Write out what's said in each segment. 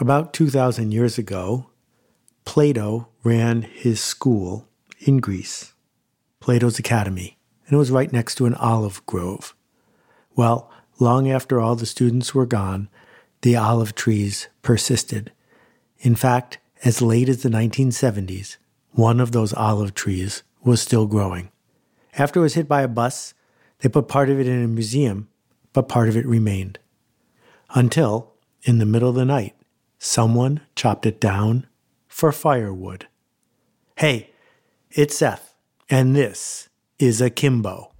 About 2,000 years ago, Plato ran his school in Greece, Plato's Academy, and it was right next to an olive grove. Well, long after all the students were gone, the olive trees persisted. In fact, as late as the 1970s, one of those olive trees was still growing. After it was hit by a bus, they put part of it in a museum, but part of it remained. Until, in the middle of the night, someone chopped it down for firewood. Hey, it's Seth, and this is Akimbo.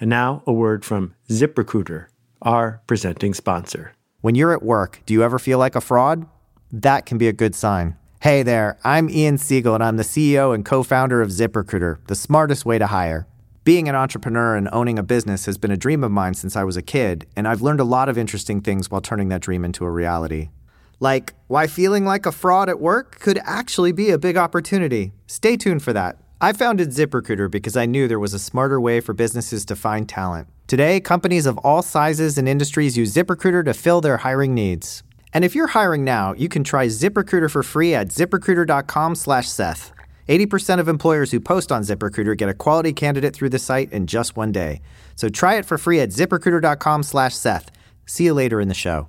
And now, a word from ZipRecruiter, our presenting sponsor. When you're at work, do you ever feel like a fraud? That can be a good sign. Hey there, I'm Ian Siegel, and I'm the CEO and co founder of ZipRecruiter, the smartest way to hire. Being an entrepreneur and owning a business has been a dream of mine since I was a kid, and I've learned a lot of interesting things while turning that dream into a reality. Like why feeling like a fraud at work could actually be a big opportunity. Stay tuned for that. I founded ZipRecruiter because I knew there was a smarter way for businesses to find talent. Today, companies of all sizes and industries use ZipRecruiter to fill their hiring needs. And if you're hiring now, you can try ZipRecruiter for free at ziprecruiter.com/seth. 80% of employers who post on ZipRecruiter get a quality candidate through the site in just one day. So try it for free at ziprecruiter.com/seth. See you later in the show.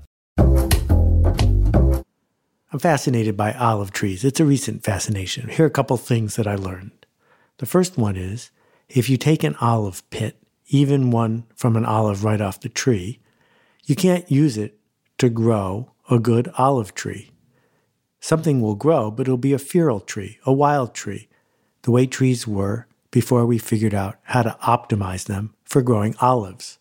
I'm fascinated by olive trees. It's a recent fascination. Here are a couple things that I learned. The first one is if you take an olive pit, even one from an olive right off the tree, you can't use it to grow a good olive tree. Something will grow, but it'll be a feral tree, a wild tree, the way trees were before we figured out how to optimize them for growing olives.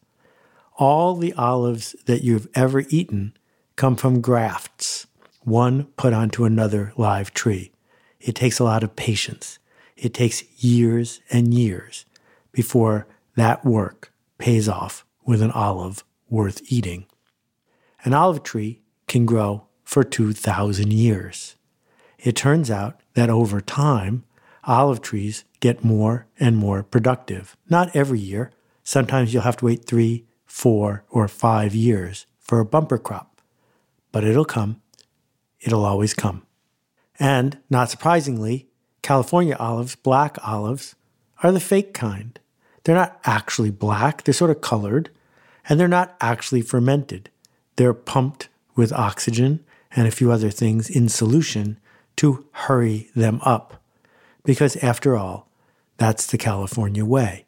All the olives that you've ever eaten come from grafts, one put onto another live tree. It takes a lot of patience. It takes years and years before that work pays off with an olive worth eating. An olive tree can grow for 2,000 years. It turns out that over time, olive trees get more and more productive. Not every year. Sometimes you'll have to wait three, four, or five years for a bumper crop. But it'll come. It'll always come. And, not surprisingly, California olives, black olives, are the fake kind. They're not actually black, they're sort of colored, and they're not actually fermented. They're pumped with oxygen and a few other things in solution to hurry them up. Because after all, that's the California way.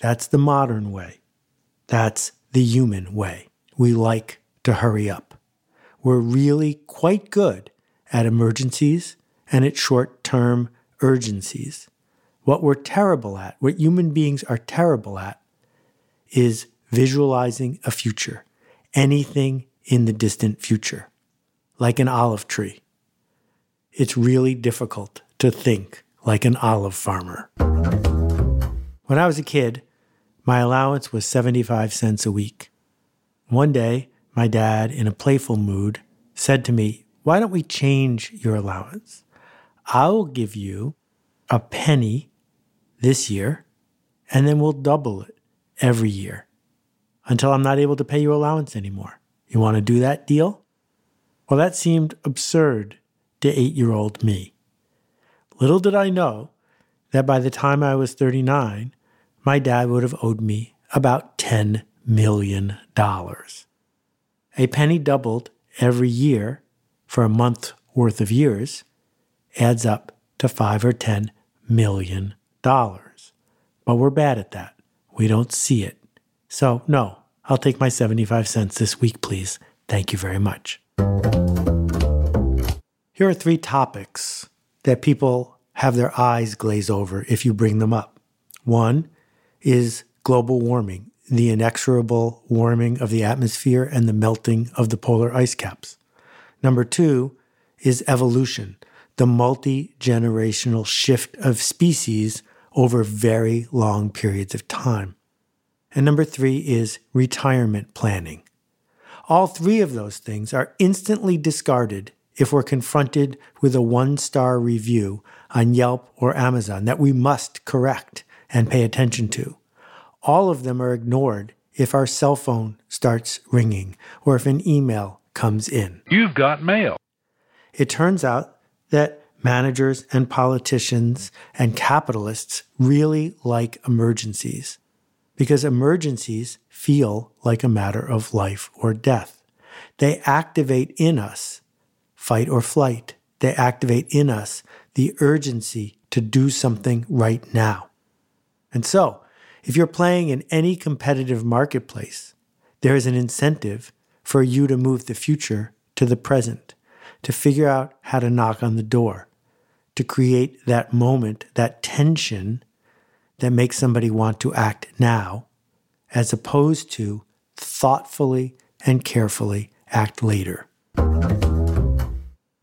That's the modern way. That's the human way. We like to hurry up. We're really quite good at emergencies and at short term urgencies. What we're terrible at, what human beings are terrible at, is visualizing a future, anything in the distant future, like an olive tree. It's really difficult to think like an olive farmer. When I was a kid, my allowance was 75 cents a week. One day, my dad, in a playful mood, said to me, Why don't we change your allowance? I'll give you a penny this year, and then we'll double it every year until I'm not able to pay your allowance anymore. You want to do that deal? Well, that seemed absurd to eight year old me. Little did I know that by the time I was 39, my dad would have owed me about $10 million. A penny doubled every year for a month worth of years adds up to five or ten million dollars. But we're bad at that. We don't see it. So, no, I'll take my 75 cents this week, please. Thank you very much. Here are three topics that people have their eyes glaze over if you bring them up. One is global warming, the inexorable warming of the atmosphere and the melting of the polar ice caps. Number two is evolution, the multi generational shift of species over very long periods of time. And number three is retirement planning. All three of those things are instantly discarded if we're confronted with a one star review on Yelp or Amazon that we must correct and pay attention to. All of them are ignored if our cell phone starts ringing or if an email comes in. You've got mail. It turns out that managers and politicians and capitalists really like emergencies because emergencies feel like a matter of life or death. They activate in us fight or flight. They activate in us the urgency to do something right now. And so, if you're playing in any competitive marketplace, there is an incentive for you to move the future to the present, to figure out how to knock on the door, to create that moment, that tension that makes somebody want to act now, as opposed to thoughtfully and carefully act later.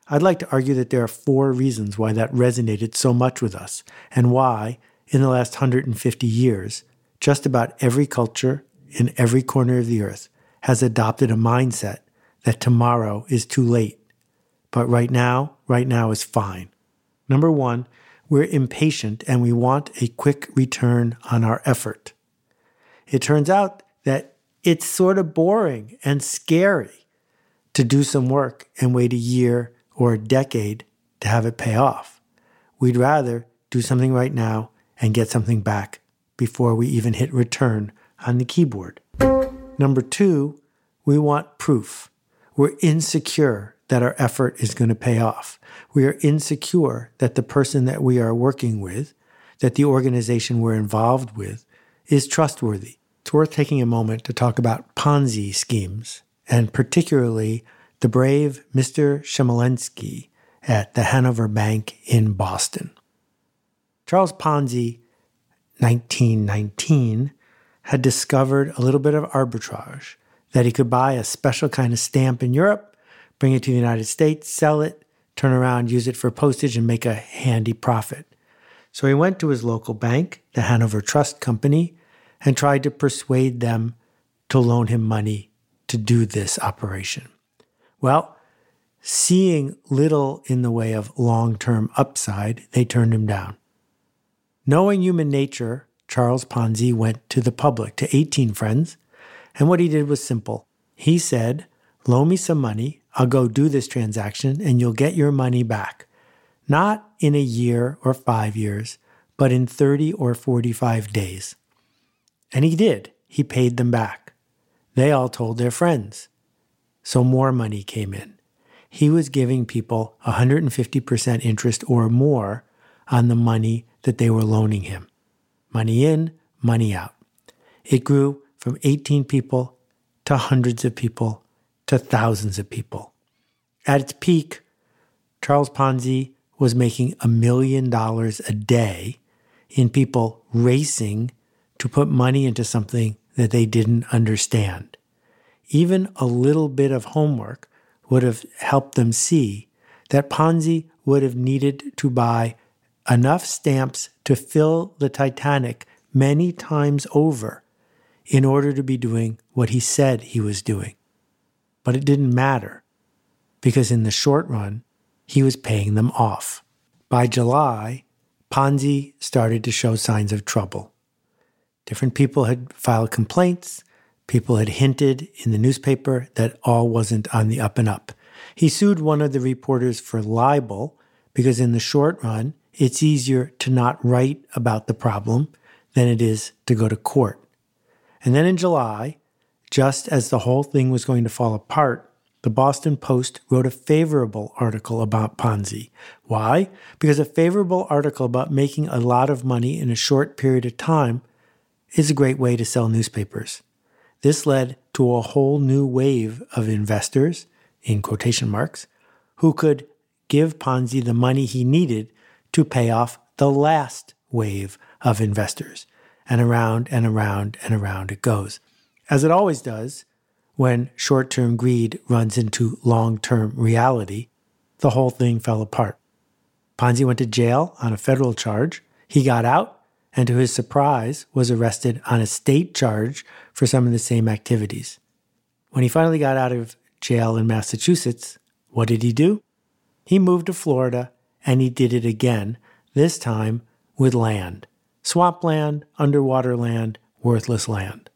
I'd like to argue that there are four reasons why that resonated so much with us, and why, in the last 150 years, just about every culture in every corner of the earth has adopted a mindset that tomorrow is too late. But right now, right now is fine. Number one, we're impatient and we want a quick return on our effort. It turns out that it's sort of boring and scary to do some work and wait a year or a decade to have it pay off. We'd rather do something right now and get something back before we even hit return on the keyboard. Number two, we want proof. We're insecure that our effort is going to pay off. We are insecure that the person that we are working with, that the organization we're involved with, is trustworthy. It's worth taking a moment to talk about Ponzi schemes, and particularly the brave Mr. Chmielinski at the Hanover Bank in Boston. Charles Ponzi, 1919, had discovered a little bit of arbitrage that he could buy a special kind of stamp in Europe, bring it to the United States, sell it, turn around, use it for postage, and make a handy profit. So he went to his local bank, the Hanover Trust Company, and tried to persuade them to loan him money to do this operation. Well, seeing little in the way of long term upside, they turned him down. Knowing human nature, Charles Ponzi went to the public, to 18 friends, and what he did was simple. He said, Loan me some money, I'll go do this transaction, and you'll get your money back. Not in a year or five years, but in 30 or 45 days. And he did. He paid them back. They all told their friends so more money came in. He was giving people 150% interest or more on the money that they were loaning him. Money in, money out. It grew from 18 people to hundreds of people to thousands of people. At its peak, Charles Ponzi was making a million dollars a day in people racing to put money into something that they didn't understand even a little bit of homework would have helped them see that Ponzi would have needed to buy enough stamps to fill the Titanic many times over in order to be doing what he said he was doing. But it didn't matter because in the short run, he was paying them off. By July, Ponzi started to show signs of trouble. Different people had filed complaints. People had hinted in the newspaper that all wasn't on the up and up. He sued one of the reporters for libel because, in the short run, it's easier to not write about the problem than it is to go to court. And then in July, just as the whole thing was going to fall apart, the Boston Post wrote a favorable article about Ponzi. Why? Because a favorable article about making a lot of money in a short period of time is a great way to sell newspapers. This led to a whole new wave of investors, in quotation marks, who could give Ponzi the money he needed to pay off the last wave of investors. And around and around and around it goes. As it always does, when short term greed runs into long term reality, the whole thing fell apart. Ponzi went to jail on a federal charge. He got out and to his surprise, was arrested on a state charge for some of the same activities. When he finally got out of jail in Massachusetts, what did he do? He moved to Florida and he did it again, this time with land swampland, underwater land, worthless land.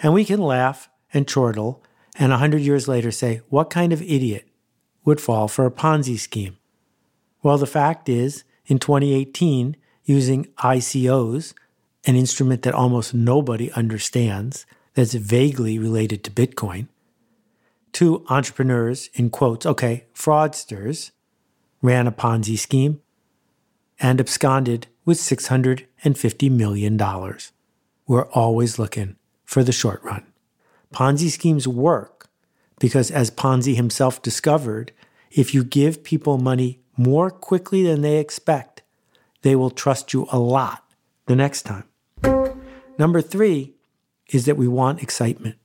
And we can laugh and chortle, and a hundred years later say, what kind of idiot would fall for a Ponzi scheme? Well, the fact is, in 2018, using ICOs, an instrument that almost nobody understands, that's vaguely related to Bitcoin, two entrepreneurs, in quotes, okay, fraudsters, ran a Ponzi scheme and absconded with $650 million. We're always looking for the short run. Ponzi schemes work because, as Ponzi himself discovered, if you give people money more quickly than they expect, they will trust you a lot the next time. Number three is that we want excitement.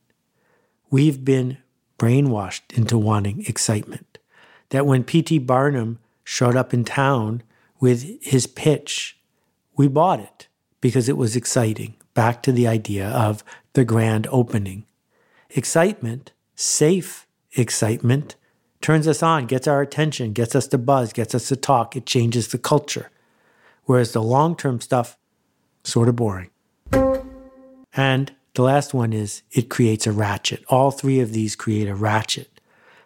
We've been brainwashed into wanting excitement. That when P.T. Barnum showed up in town with his pitch, we bought it because it was exciting. Back to the idea of the grand opening. Excitement, safe excitement, turns us on, gets our attention, gets us to buzz, gets us to talk. It changes the culture. Whereas the long term stuff, sort of boring. And the last one is it creates a ratchet. All three of these create a ratchet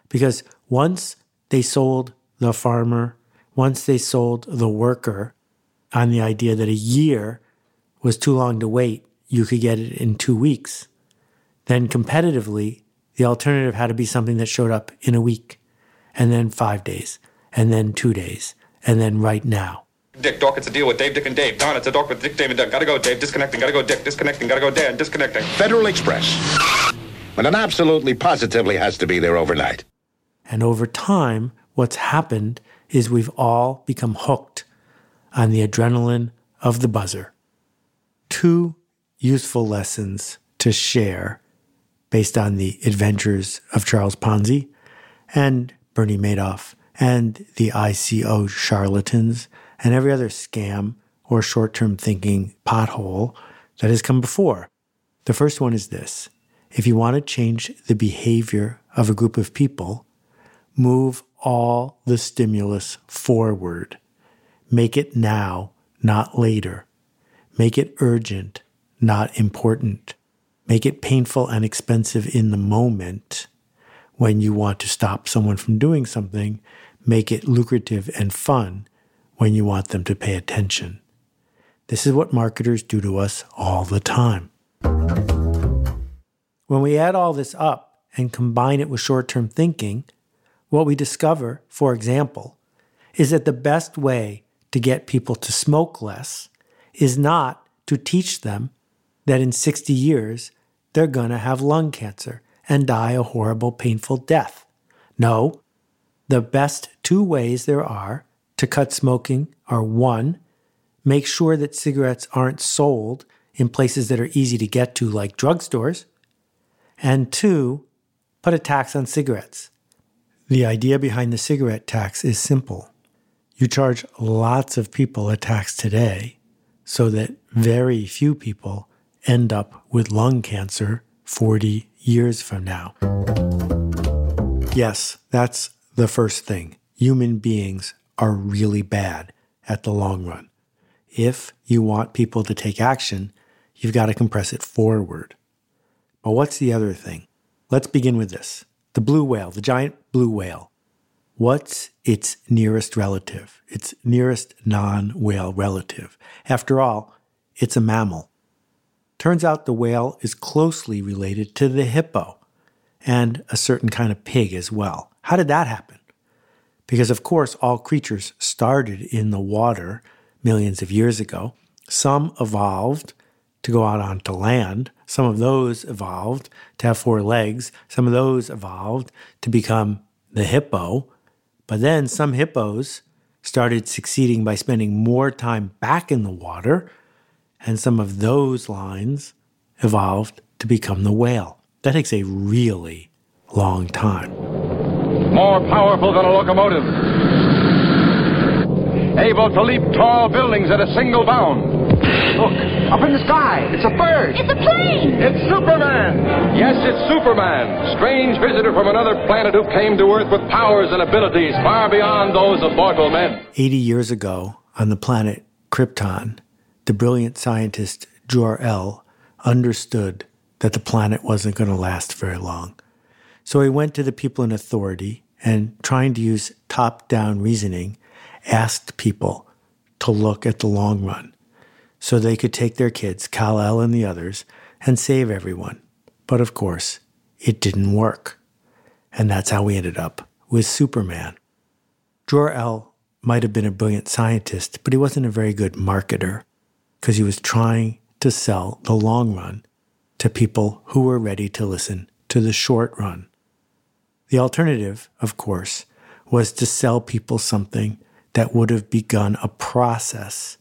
because once they sold the farmer, once they sold the worker on the idea that a year was too long to wait, you could get it in two weeks. Then competitively, the alternative had to be something that showed up in a week, and then five days, and then two days, and then right now. Dick, Doc, it's a deal with Dave, Dick, and Dave. Don, it's a doc with Dick, Dave, and Doug. Gotta go, Dave. Disconnecting. Gotta go, Dick. Disconnecting. Gotta go, Dan. Disconnecting. Federal Express. When it absolutely positively has to be there overnight. And over time, what's happened is we've all become hooked on the adrenaline of the buzzer. Two useful lessons to share based on the adventures of Charles Ponzi and Bernie Madoff and the ICO charlatans and every other scam or short term thinking pothole that has come before. The first one is this if you want to change the behavior of a group of people, move all the stimulus forward. Make it now, not later. Make it urgent, not important. Make it painful and expensive in the moment when you want to stop someone from doing something. Make it lucrative and fun when you want them to pay attention. This is what marketers do to us all the time. When we add all this up and combine it with short term thinking, what we discover, for example, is that the best way to get people to smoke less is not to teach them that in 60 years they're going to have lung cancer and die a horrible, painful death. No, the best two ways there are to cut smoking are one, make sure that cigarettes aren't sold in places that are easy to get to, like drugstores, and two, put a tax on cigarettes. The idea behind the cigarette tax is simple. You charge lots of people a tax today so that very few people end up with lung cancer 40 years from now. Yes, that's the first thing. Human beings are really bad at the long run. If you want people to take action, you've got to compress it forward. But what's the other thing? Let's begin with this the blue whale, the giant blue whale. What's its nearest relative? Its nearest non whale relative. After all, it's a mammal. Turns out the whale is closely related to the hippo and a certain kind of pig as well. How did that happen? Because, of course, all creatures started in the water millions of years ago. Some evolved to go out onto land. Some of those evolved to have four legs. Some of those evolved to become the hippo. But then some hippos started succeeding by spending more time back in the water. And some of those lines evolved to become the whale. That takes a really long time more powerful than a locomotive, able to leap tall buildings at a single bound. Look, up in the sky, it's a bird. It's a plane. It's Superman. Yes, it's Superman, strange visitor from another planet who came to Earth with powers and abilities far beyond those of mortal men. 80 years ago, on the planet Krypton, the brilliant scientist Jor El understood that the planet wasn't going to last very long. So he went to the people in authority and, trying to use top down reasoning, asked people to look at the long run so they could take their kids, Kal El and the others, and save everyone. But of course, it didn't work. And that's how we ended up with Superman. Jor-El might have been a brilliant scientist, but he wasn't a very good marketer because he was trying to sell the long run to people who were ready to listen to the short run. The alternative, of course, was to sell people something that would have begun a process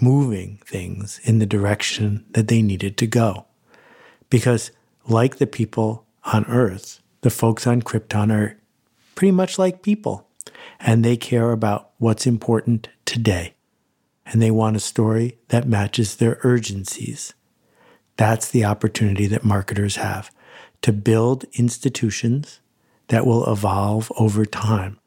moving things in the direction that they needed to go. Because, like the people on Earth, the folks on Krypton are pretty much like people, and they care about what's important today. And they want a story that matches their urgencies. That's the opportunity that marketers have to build institutions that will evolve over time,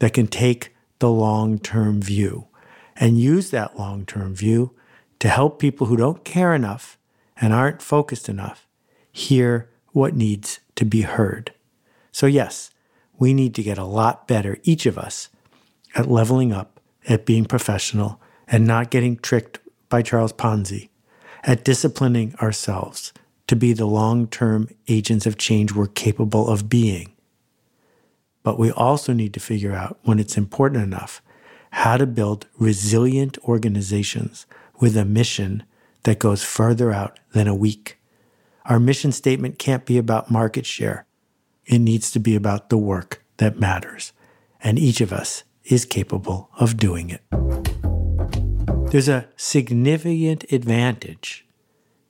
that can take the long term view and use that long term view to help people who don't care enough and aren't focused enough hear what needs to be heard. So, yes, we need to get a lot better, each of us, at leveling up, at being professional, and not getting tricked by Charles Ponzi, at disciplining ourselves to be the long term agents of change we're capable of being. But we also need to figure out when it's important enough how to build resilient organizations with a mission that goes further out than a week. Our mission statement can't be about market share. It needs to be about the work that matters. And each of us is capable of doing it. There's a significant advantage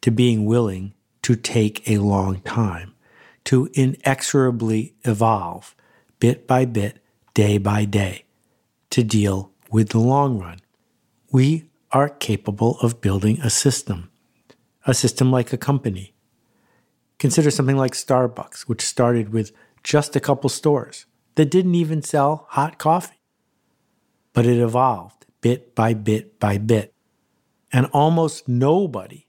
to being willing to take a long time, to inexorably evolve bit by bit, day by day, to deal with the long run. We are capable of building a system, a system like a company. Consider something like Starbucks, which started with just a couple stores that didn't even sell hot coffee. But it evolved bit by bit by bit. And almost nobody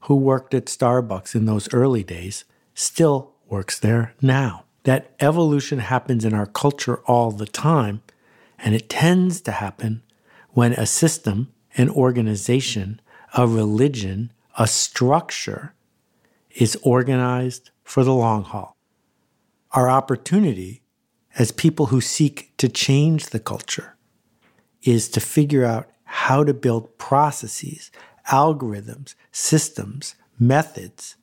who worked at Starbucks in those early days still works there now. That evolution happens in our culture all the time and it tends to happen when a system, an organization, a religion, a structure is organized for the long haul. Our opportunity as people who seek to change the culture is to figure out how to build processes, algorithms, systems, methods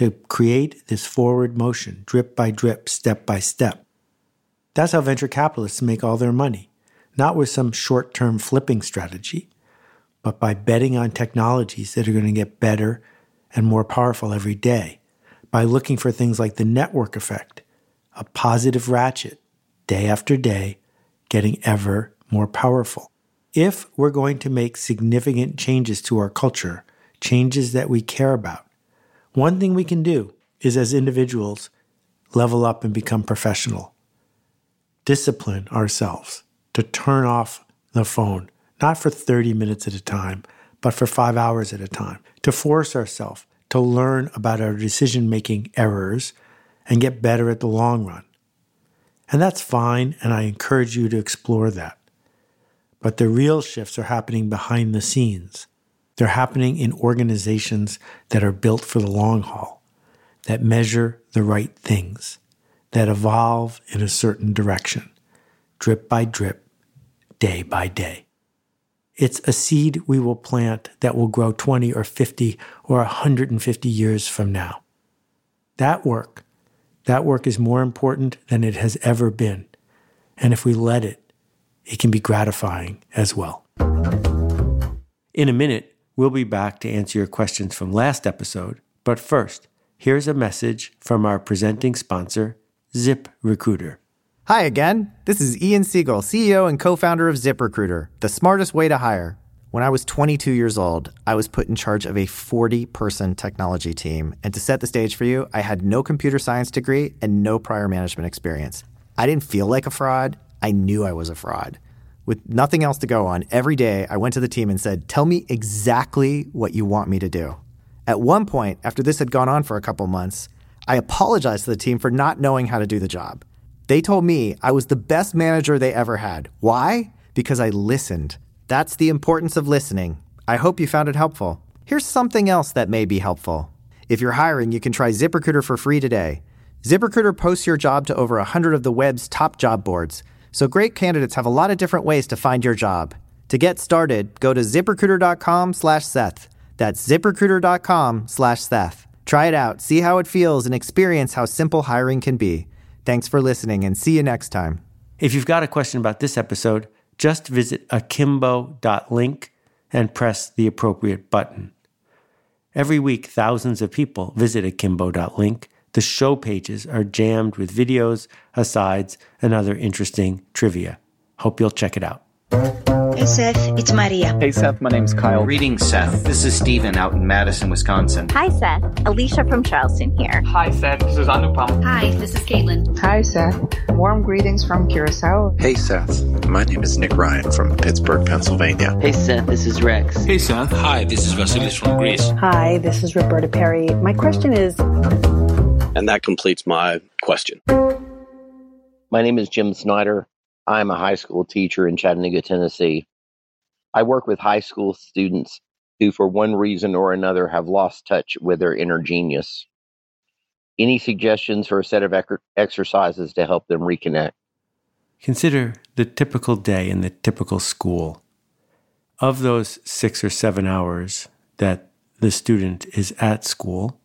to create this forward motion, drip by drip, step by step. That's how venture capitalists make all their money, not with some short term flipping strategy, but by betting on technologies that are going to get better and more powerful every day, by looking for things like the network effect, a positive ratchet, day after day, getting ever more powerful. If we're going to make significant changes to our culture, changes that we care about, one thing we can do is as individuals level up and become professional discipline ourselves to turn off the phone, not for 30 minutes at a time, but for five hours at a time, to force ourselves to learn about our decision making errors and get better at the long run. And that's fine, and I encourage you to explore that. But the real shifts are happening behind the scenes. They're happening in organizations that are built for the long haul, that measure the right things, that evolve in a certain direction, drip by drip, day by day. It's a seed we will plant that will grow 20 or 50 or 150 years from now. That work, that work is more important than it has ever been. And if we let it, it can be gratifying as well. In a minute, we'll be back to answer your questions from last episode. But first, here's a message from our presenting sponsor, ZipRecruiter. Hi again. This is Ian Siegel, CEO and co founder of ZipRecruiter, the smartest way to hire. When I was 22 years old, I was put in charge of a 40 person technology team. And to set the stage for you, I had no computer science degree and no prior management experience. I didn't feel like a fraud. I knew I was a fraud. With nothing else to go on, every day I went to the team and said, Tell me exactly what you want me to do. At one point, after this had gone on for a couple months, I apologized to the team for not knowing how to do the job. They told me I was the best manager they ever had. Why? Because I listened. That's the importance of listening. I hope you found it helpful. Here's something else that may be helpful. If you're hiring, you can try ZipRecruiter for free today. ZipRecruiter posts your job to over 100 of the web's top job boards, so great candidates have a lot of different ways to find your job. To get started, go to ziprecruiter.com/seth. That's ziprecruiter.com/seth. Try it out, see how it feels, and experience how simple hiring can be. Thanks for listening, and see you next time. If you've got a question about this episode, just visit akimbo.link and press the appropriate button. Every week, thousands of people visit akimbo.link. The show pages are jammed with videos, asides, and other interesting trivia. Hope you'll check it out. Hey Seth, it's Maria. Hey Seth, my name's Kyle. Greetings, Seth. This is Steven out in Madison, Wisconsin. Hi Seth, Alicia from Charleston here. Hi Seth, this is Anupam. Hi, this is Caitlin. Hi Seth, warm greetings from Curacao. Hey Seth, my name is Nick Ryan from Pittsburgh, Pennsylvania. Hey Seth, this is Rex. Hey Seth. Hi, this is Vasilis from Greece. Hi, this is Roberta Perry. My question is. And that completes my question. My name is Jim Snyder. I'm a high school teacher in Chattanooga, Tennessee. I work with high school students who, for one reason or another, have lost touch with their inner genius. Any suggestions for a set of ec- exercises to help them reconnect? Consider the typical day in the typical school. Of those six or seven hours that the student is at school,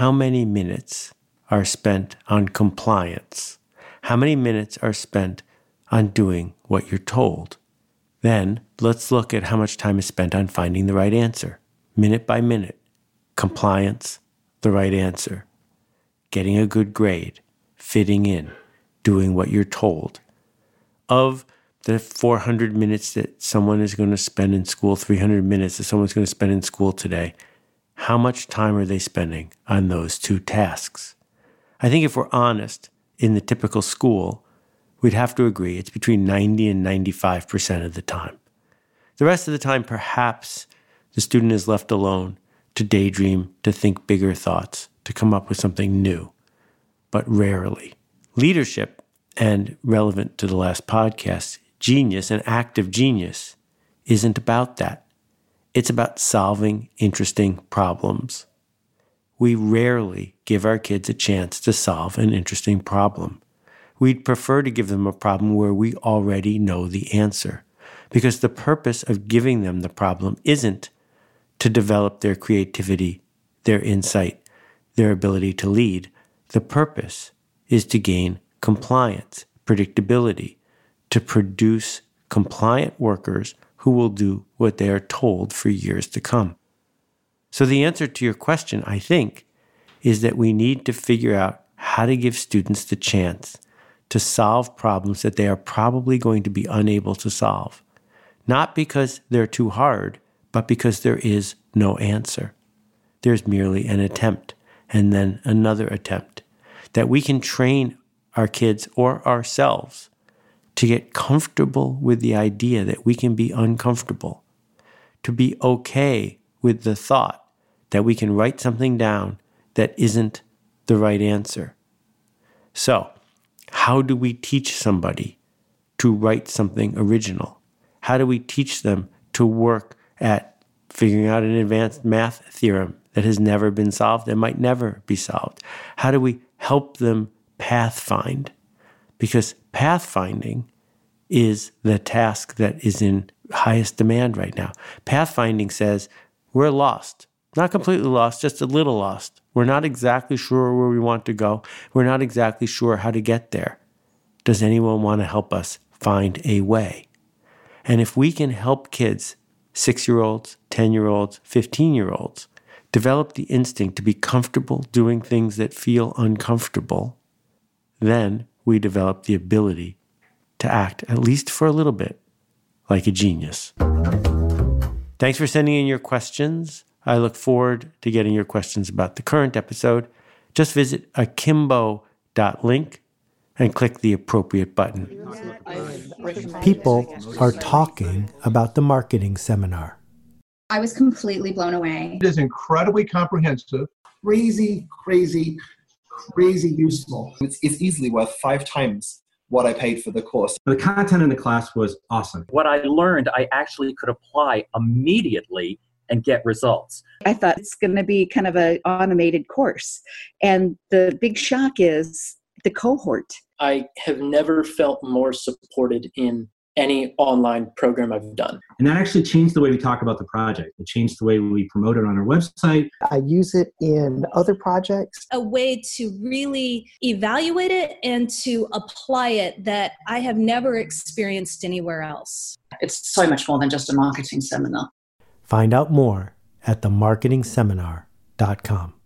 how many minutes are spent on compliance? How many minutes are spent on doing what you're told? Then let's look at how much time is spent on finding the right answer, minute by minute. Compliance, the right answer. Getting a good grade, fitting in, doing what you're told. Of the 400 minutes that someone is going to spend in school, 300 minutes that someone's going to spend in school today, how much time are they spending on those two tasks? I think if we're honest, in the typical school, we'd have to agree it's between 90 and 95% of the time. The rest of the time, perhaps the student is left alone to daydream, to think bigger thoughts, to come up with something new, but rarely. Leadership, and relevant to the last podcast, genius and active genius isn't about that. It's about solving interesting problems. We rarely give our kids a chance to solve an interesting problem. We'd prefer to give them a problem where we already know the answer, because the purpose of giving them the problem isn't to develop their creativity, their insight, their ability to lead. The purpose is to gain compliance, predictability, to produce compliant workers who will do what they are told for years to come. So, the answer to your question, I think, is that we need to figure out how to give students the chance to solve problems that they are probably going to be unable to solve. Not because they're too hard, but because there is no answer. There's merely an attempt and then another attempt. That we can train our kids or ourselves to get comfortable with the idea that we can be uncomfortable, to be okay with the thought that we can write something down that isn't the right answer. So, how do we teach somebody to write something original? How do we teach them to work at figuring out an advanced math theorem that has never been solved and might never be solved? How do we help them pathfind? Because pathfinding is the task that is in highest demand right now. Pathfinding says we're lost, not completely lost, just a little lost. We're not exactly sure where we want to go. We're not exactly sure how to get there. Does anyone want to help us find a way? And if we can help kids, six year olds, 10 year olds, 15 year olds, develop the instinct to be comfortable doing things that feel uncomfortable, then we develop the ability to act, at least for a little bit, like a genius. Thanks for sending in your questions. I look forward to getting your questions about the current episode. Just visit akimbo.link and click the appropriate button. People are talking about the marketing seminar. I was completely blown away. It is incredibly comprehensive. Crazy, crazy, crazy useful. It's, it's easily worth five times what I paid for the course. The content in the class was awesome. What I learned, I actually could apply immediately and get results. I thought it's going to be kind of an automated course. And the big shock is the cohort. I have never felt more supported in any online program I've done. And that actually changed the way we talk about the project. It changed the way we promote it on our website. I use it in other projects. A way to really evaluate it and to apply it that I have never experienced anywhere else. It's so much more than just a marketing seminar. Find out more at themarketingseminar.com.